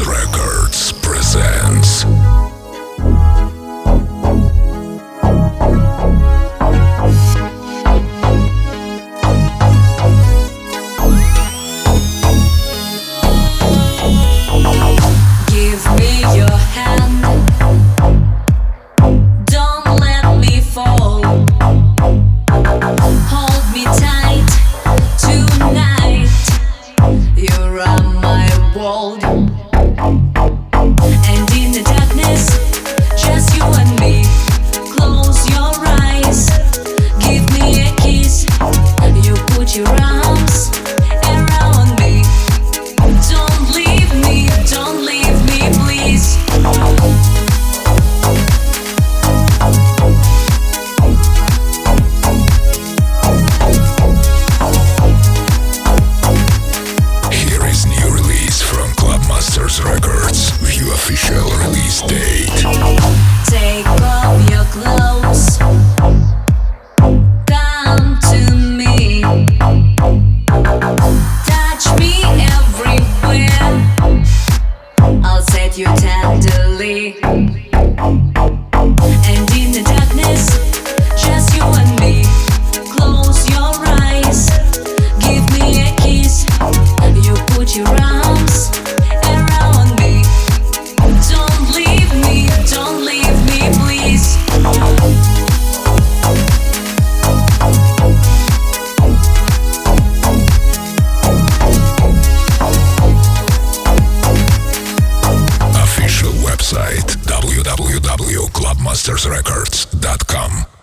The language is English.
Records Records. View official release date. mastersrecords.com.